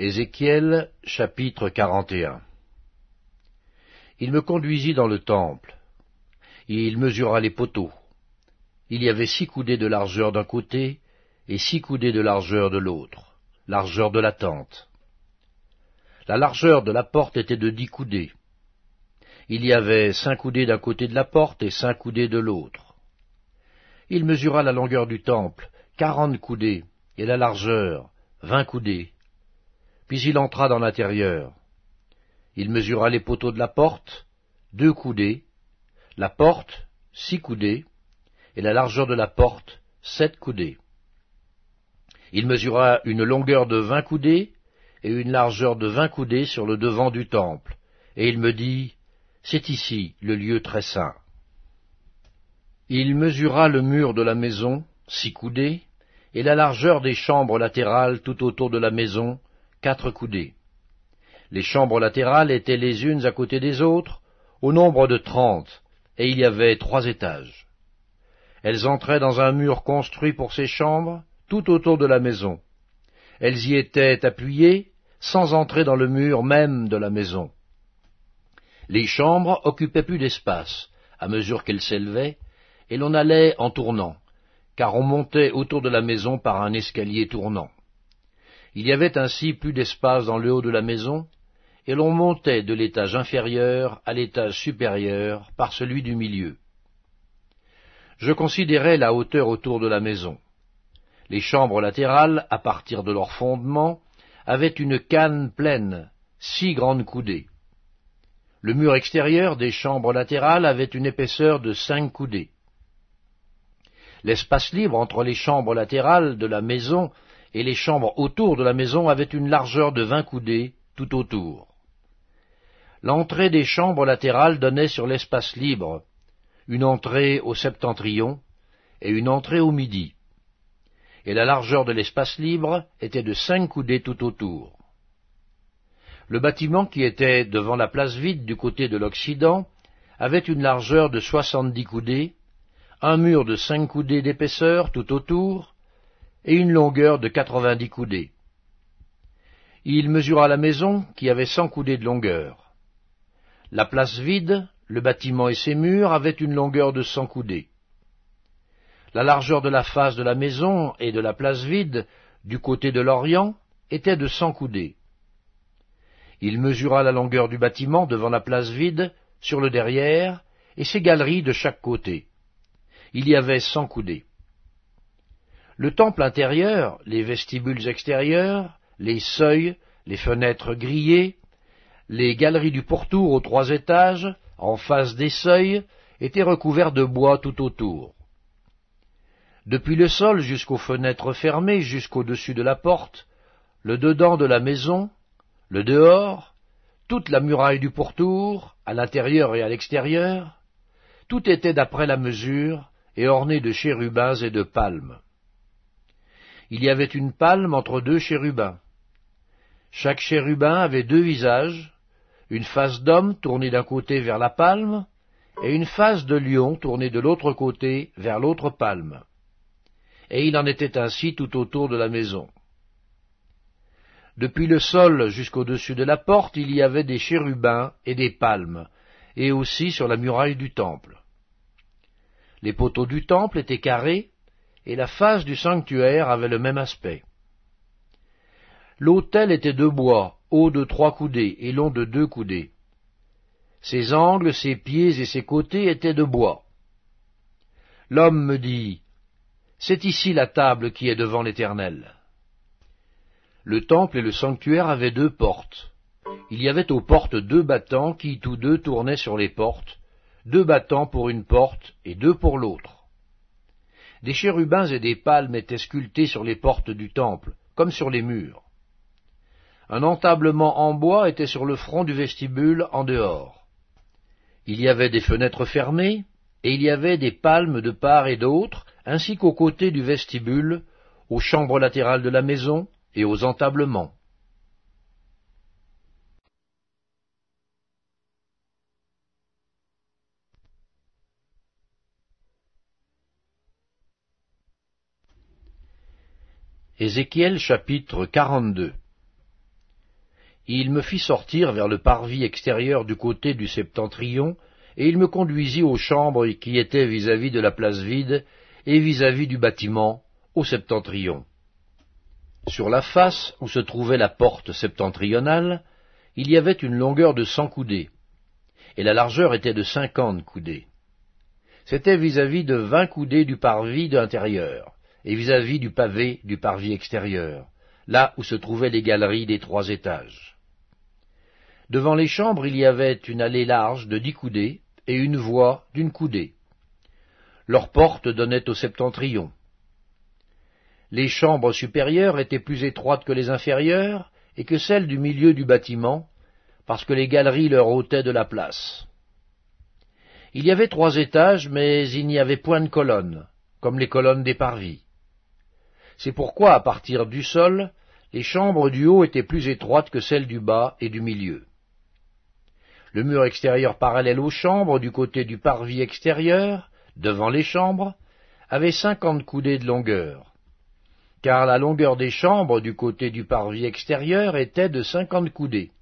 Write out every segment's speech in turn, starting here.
Ézéchiel chapitre 41 Il me conduisit dans le temple. Il mesura les poteaux. Il y avait six coudées de largeur d'un côté et six coudées de largeur de l'autre, largeur de la tente. La largeur de la porte était de dix coudées. Il y avait cinq coudées d'un côté de la porte et cinq coudées de l'autre. Il mesura la longueur du temple, quarante coudées, et la largeur, vingt coudées, puis il entra dans l'intérieur. Il mesura les poteaux de la porte, deux coudées, la porte, six coudées, et la largeur de la porte, sept coudées. Il mesura une longueur de vingt coudées et une largeur de vingt coudées sur le devant du temple, et il me dit, C'est ici le lieu très saint. Il mesura le mur de la maison, six coudées, et la largeur des chambres latérales tout autour de la maison, coudées. Les chambres latérales étaient les unes à côté des autres, au nombre de trente, et il y avait trois étages. Elles entraient dans un mur construit pour ces chambres, tout autour de la maison. Elles y étaient appuyées, sans entrer dans le mur même de la maison. Les chambres occupaient plus d'espace, à mesure qu'elles s'élevaient, et l'on allait en tournant, car on montait autour de la maison par un escalier tournant. Il y avait ainsi plus d'espace dans le haut de la maison, et l'on montait de l'étage inférieur à l'étage supérieur par celui du milieu. Je considérais la hauteur autour de la maison. Les chambres latérales, à partir de leur fondement, avaient une canne pleine, six grandes coudées. Le mur extérieur des chambres latérales avait une épaisseur de cinq coudées. L'espace libre entre les chambres latérales de la maison et les chambres autour de la maison avaient une largeur de vingt coudées tout autour. L'entrée des chambres latérales donnait sur l'espace libre, une entrée au septentrion et une entrée au midi, et la largeur de l'espace libre était de cinq coudées tout autour. Le bâtiment qui était devant la place vide du côté de l'Occident avait une largeur de soixante-dix coudées, un mur de cinq coudées d'épaisseur tout autour, et une longueur de quatre-vingt-dix coudées. Il mesura la maison, qui avait cent coudées de longueur. La place vide, le bâtiment et ses murs avaient une longueur de cent coudées. La largeur de la face de la maison et de la place vide, du côté de l'Orient, était de cent coudées. Il mesura la longueur du bâtiment devant la place vide, sur le derrière, et ses galeries de chaque côté. Il y avait cent coudées. Le temple intérieur, les vestibules extérieurs, les seuils, les fenêtres grillées, les galeries du pourtour aux trois étages, en face des seuils, étaient recouverts de bois tout autour. Depuis le sol jusqu'aux fenêtres fermées, jusqu'au-dessus de la porte, le dedans de la maison, le dehors, toute la muraille du pourtour, à l'intérieur et à l'extérieur, tout était d'après la mesure et orné de chérubins et de palmes il y avait une palme entre deux chérubins. Chaque chérubin avait deux visages, une face d'homme tournée d'un côté vers la palme, et une face de lion tournée de l'autre côté vers l'autre palme. Et il en était ainsi tout autour de la maison. Depuis le sol jusqu'au-dessus de la porte, il y avait des chérubins et des palmes, et aussi sur la muraille du temple. Les poteaux du temple étaient carrés, et la face du sanctuaire avait le même aspect. L'autel était de bois, haut de trois coudées et long de deux coudées. Ses angles, ses pieds et ses côtés étaient de bois. L'homme me dit, C'est ici la table qui est devant l'Éternel. Le temple et le sanctuaire avaient deux portes. Il y avait aux portes deux battants qui tous deux tournaient sur les portes, deux battants pour une porte et deux pour l'autre. Des chérubins et des palmes étaient sculptés sur les portes du temple, comme sur les murs. Un entablement en bois était sur le front du vestibule en dehors. Il y avait des fenêtres fermées, et il y avait des palmes de part et d'autre, ainsi qu'aux côtés du vestibule, aux chambres latérales de la maison et aux entablements. Ézéchiel chapitre 42 il me fit sortir vers le parvis extérieur du côté du septentrion, et il me conduisit aux chambres qui étaient vis-à-vis de la place vide et vis-à-vis -vis du bâtiment, au septentrion. Sur la face où se trouvait la porte septentrionale, il y avait une longueur de cent coudées, et la largeur était de cinquante coudées. C'était vis-à-vis de vingt coudées du parvis intérieur, et vis-à-vis du pavé du parvis extérieur, là où se trouvaient les galeries des trois étages. Devant les chambres il y avait une allée large de dix coudées et une voie d'une coudée. Leurs portes donnaient au septentrion, les chambres supérieures étaient plus étroites que les inférieures et que celles du milieu du bâtiment, parce que les galeries leur ôtaient de la place. Il y avait trois étages, mais il n'y avait point de colonnes, comme les colonnes des parvis. C'est pourquoi, à partir du sol, les chambres du haut étaient plus étroites que celles du bas et du milieu. Le mur extérieur parallèle aux chambres, du côté du parvis extérieur, devant les chambres, avait cinquante coudées de longueur, car la longueur des chambres du côté du parvis extérieur était de cinquante coudées.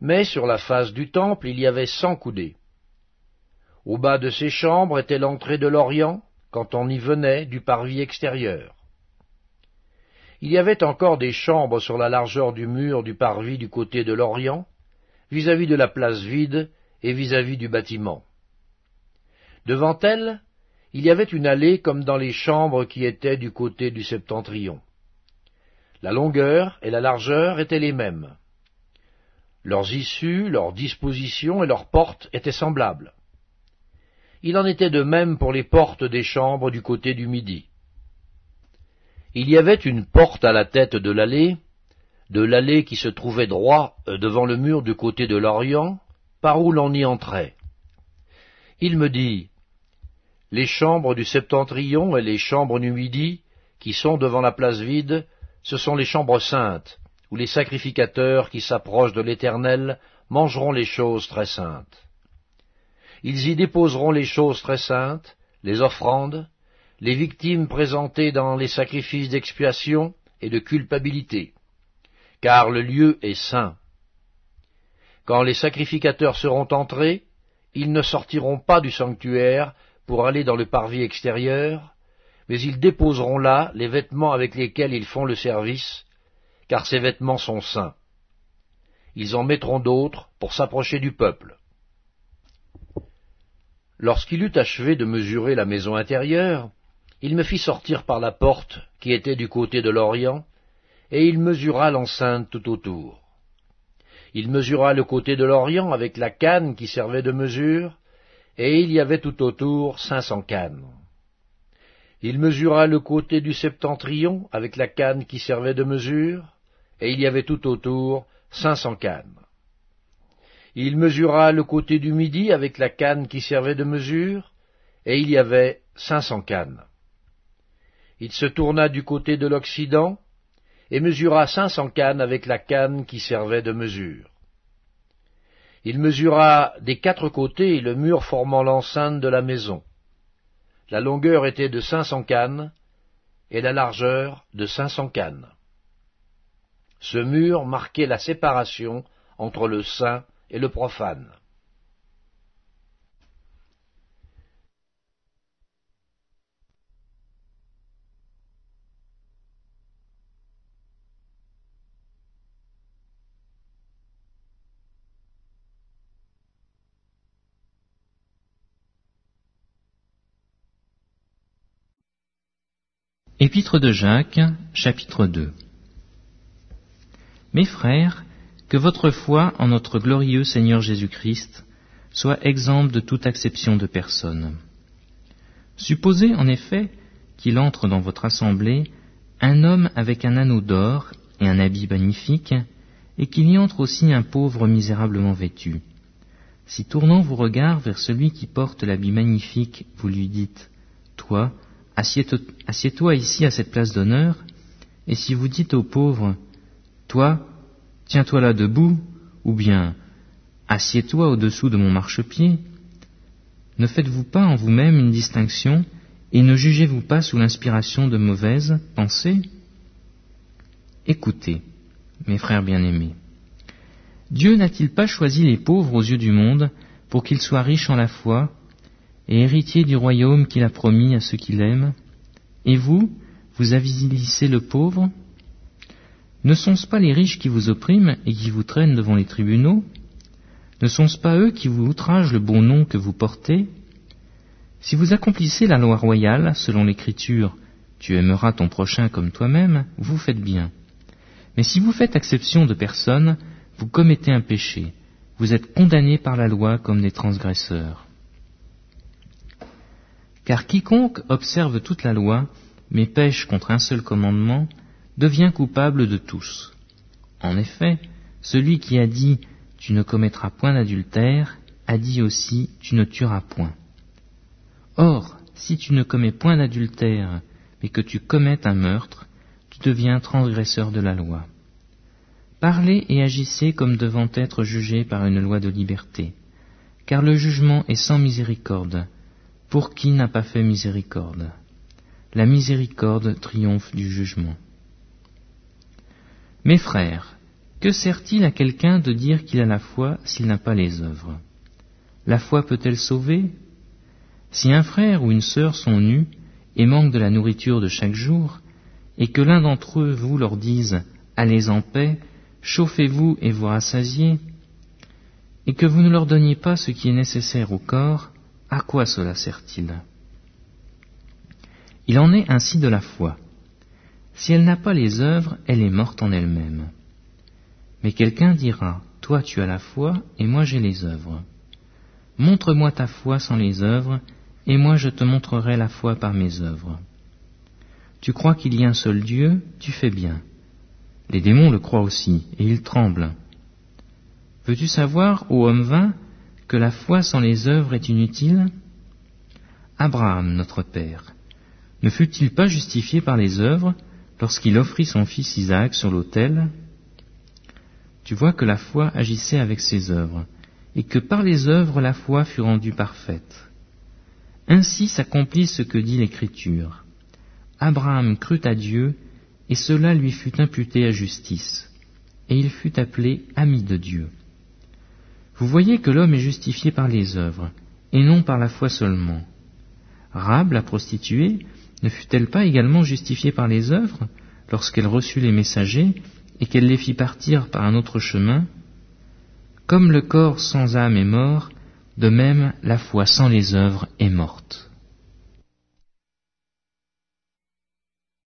Mais sur la face du temple il y avait cent coudées. Au bas de ces chambres était l'entrée de l'Orient, quand on y venait du parvis extérieur. Il y avait encore des chambres sur la largeur du mur du parvis du côté de l'Orient, vis-à-vis de la place vide et vis-à-vis -vis du bâtiment. Devant elles, il y avait une allée comme dans les chambres qui étaient du côté du septentrion. La longueur et la largeur étaient les mêmes. Leurs issues, leurs dispositions et leurs portes étaient semblables. Il en était de même pour les portes des chambres du côté du midi. Il y avait une porte à la tête de l'allée, de l'allée qui se trouvait droit euh, devant le mur du côté de l'Orient, par où l'on y entrait. Il me dit, les chambres du septentrion et les chambres du midi, qui sont devant la place vide, ce sont les chambres saintes, où les sacrificateurs qui s'approchent de l'Éternel mangeront les choses très saintes. Ils y déposeront les choses très saintes, les offrandes, les victimes présentées dans les sacrifices d'expiation et de culpabilité, car le lieu est saint. Quand les sacrificateurs seront entrés, ils ne sortiront pas du sanctuaire pour aller dans le parvis extérieur, mais ils déposeront là les vêtements avec lesquels ils font le service, car ces vêtements sont saints. Ils en mettront d'autres pour s'approcher du peuple. Lorsqu'il eut achevé de mesurer la maison intérieure, il me fit sortir par la porte qui était du côté de l'Orient, et il mesura l'enceinte tout autour. Il mesura le côté de l'Orient avec la canne qui servait de mesure, et il y avait tout autour cinq cents cannes. Il mesura le côté du septentrion avec la canne qui servait de mesure, et il y avait tout autour cinq cents cannes. Il mesura le côté du midi avec la canne qui servait de mesure, et il y avait cinq cents cannes. Il se tourna du côté de l'Occident, et mesura cinq cents cannes avec la canne qui servait de mesure. Il mesura des quatre côtés le mur formant l'enceinte de la maison. La longueur était de cinq cents cannes, et la largeur de cinq cents cannes. Ce mur marquait la séparation entre le saint et le profane. Épître de Jacques, chapitre 2 Mes frères, que votre foi en notre glorieux Seigneur Jésus-Christ soit exempte de toute acception de personne. Supposez en effet qu'il entre dans votre assemblée un homme avec un anneau d'or et un habit magnifique, et qu'il y entre aussi un pauvre misérablement vêtu. Si tournant vos regards vers celui qui porte l'habit magnifique, vous lui dites, Toi, Assieds-toi ici à cette place d'honneur, et si vous dites aux pauvres, Toi, tiens-toi là debout, ou bien Assieds-toi au-dessous de mon marchepied, ne faites-vous pas en vous-même une distinction, et ne jugez-vous pas sous l'inspiration de mauvaises pensées? Écoutez, mes frères bien-aimés, Dieu n'a-t-il pas choisi les pauvres aux yeux du monde pour qu'ils soient riches en la foi et héritiers du royaume qu'il a promis à ceux qui l'aiment? Et vous, vous avilissez le pauvre? Ne sont-ce pas les riches qui vous oppriment et qui vous traînent devant les tribunaux Ne sont-ce pas eux qui vous outragent le bon nom que vous portez Si vous accomplissez la loi royale, selon l'Écriture, tu aimeras ton prochain comme toi-même, vous faites bien. Mais si vous faites exception de personne, vous commettez un péché, vous êtes condamnés par la loi comme des transgresseurs. Car quiconque observe toute la loi, mais pêche contre un seul commandement, devient coupable de tous. En effet, celui qui a dit Tu ne commettras point d'adultère, a dit aussi Tu ne tueras point. Or, si tu ne commets point d'adultère, mais que tu commettes un meurtre, tu deviens transgresseur de la loi. Parlez et agissez comme devant être jugés par une loi de liberté, car le jugement est sans miséricorde, pour qui n'a pas fait miséricorde? La miséricorde triomphe du jugement. Mes frères, que sert-il à quelqu'un de dire qu'il a la foi s'il n'a pas les œuvres? La foi peut-elle sauver? Si un frère ou une sœur sont nus et manquent de la nourriture de chaque jour, et que l'un d'entre eux vous leur dise Allez en paix, chauffez-vous et vous rassasiez, et que vous ne leur donniez pas ce qui est nécessaire au corps, à quoi cela sert-il? Il en est ainsi de la foi. Si elle n'a pas les œuvres, elle est morte en elle-même. Mais quelqu'un dira, Toi tu as la foi, et moi j'ai les œuvres. Montre-moi ta foi sans les œuvres, et moi je te montrerai la foi par mes œuvres. Tu crois qu'il y a un seul Dieu, tu fais bien. Les démons le croient aussi, et ils tremblent. Veux-tu savoir, ô homme vain, que la foi sans les œuvres est inutile? Abraham, notre Père, ne fut-il pas justifié par les œuvres lorsqu'il offrit son fils Isaac sur l'autel Tu vois que la foi agissait avec ses œuvres, et que par les œuvres la foi fut rendue parfaite. Ainsi s'accomplit ce que dit l'Écriture. Abraham crut à Dieu, et cela lui fut imputé à justice, et il fut appelé ami de Dieu. Vous voyez que l'homme est justifié par les œuvres, et non par la foi seulement. Rab, la prostituée, ne fut-elle pas également justifiée par les œuvres lorsqu'elle reçut les messagers et qu'elle les fit partir par un autre chemin? Comme le corps sans âme est mort, de même la foi sans les œuvres est morte.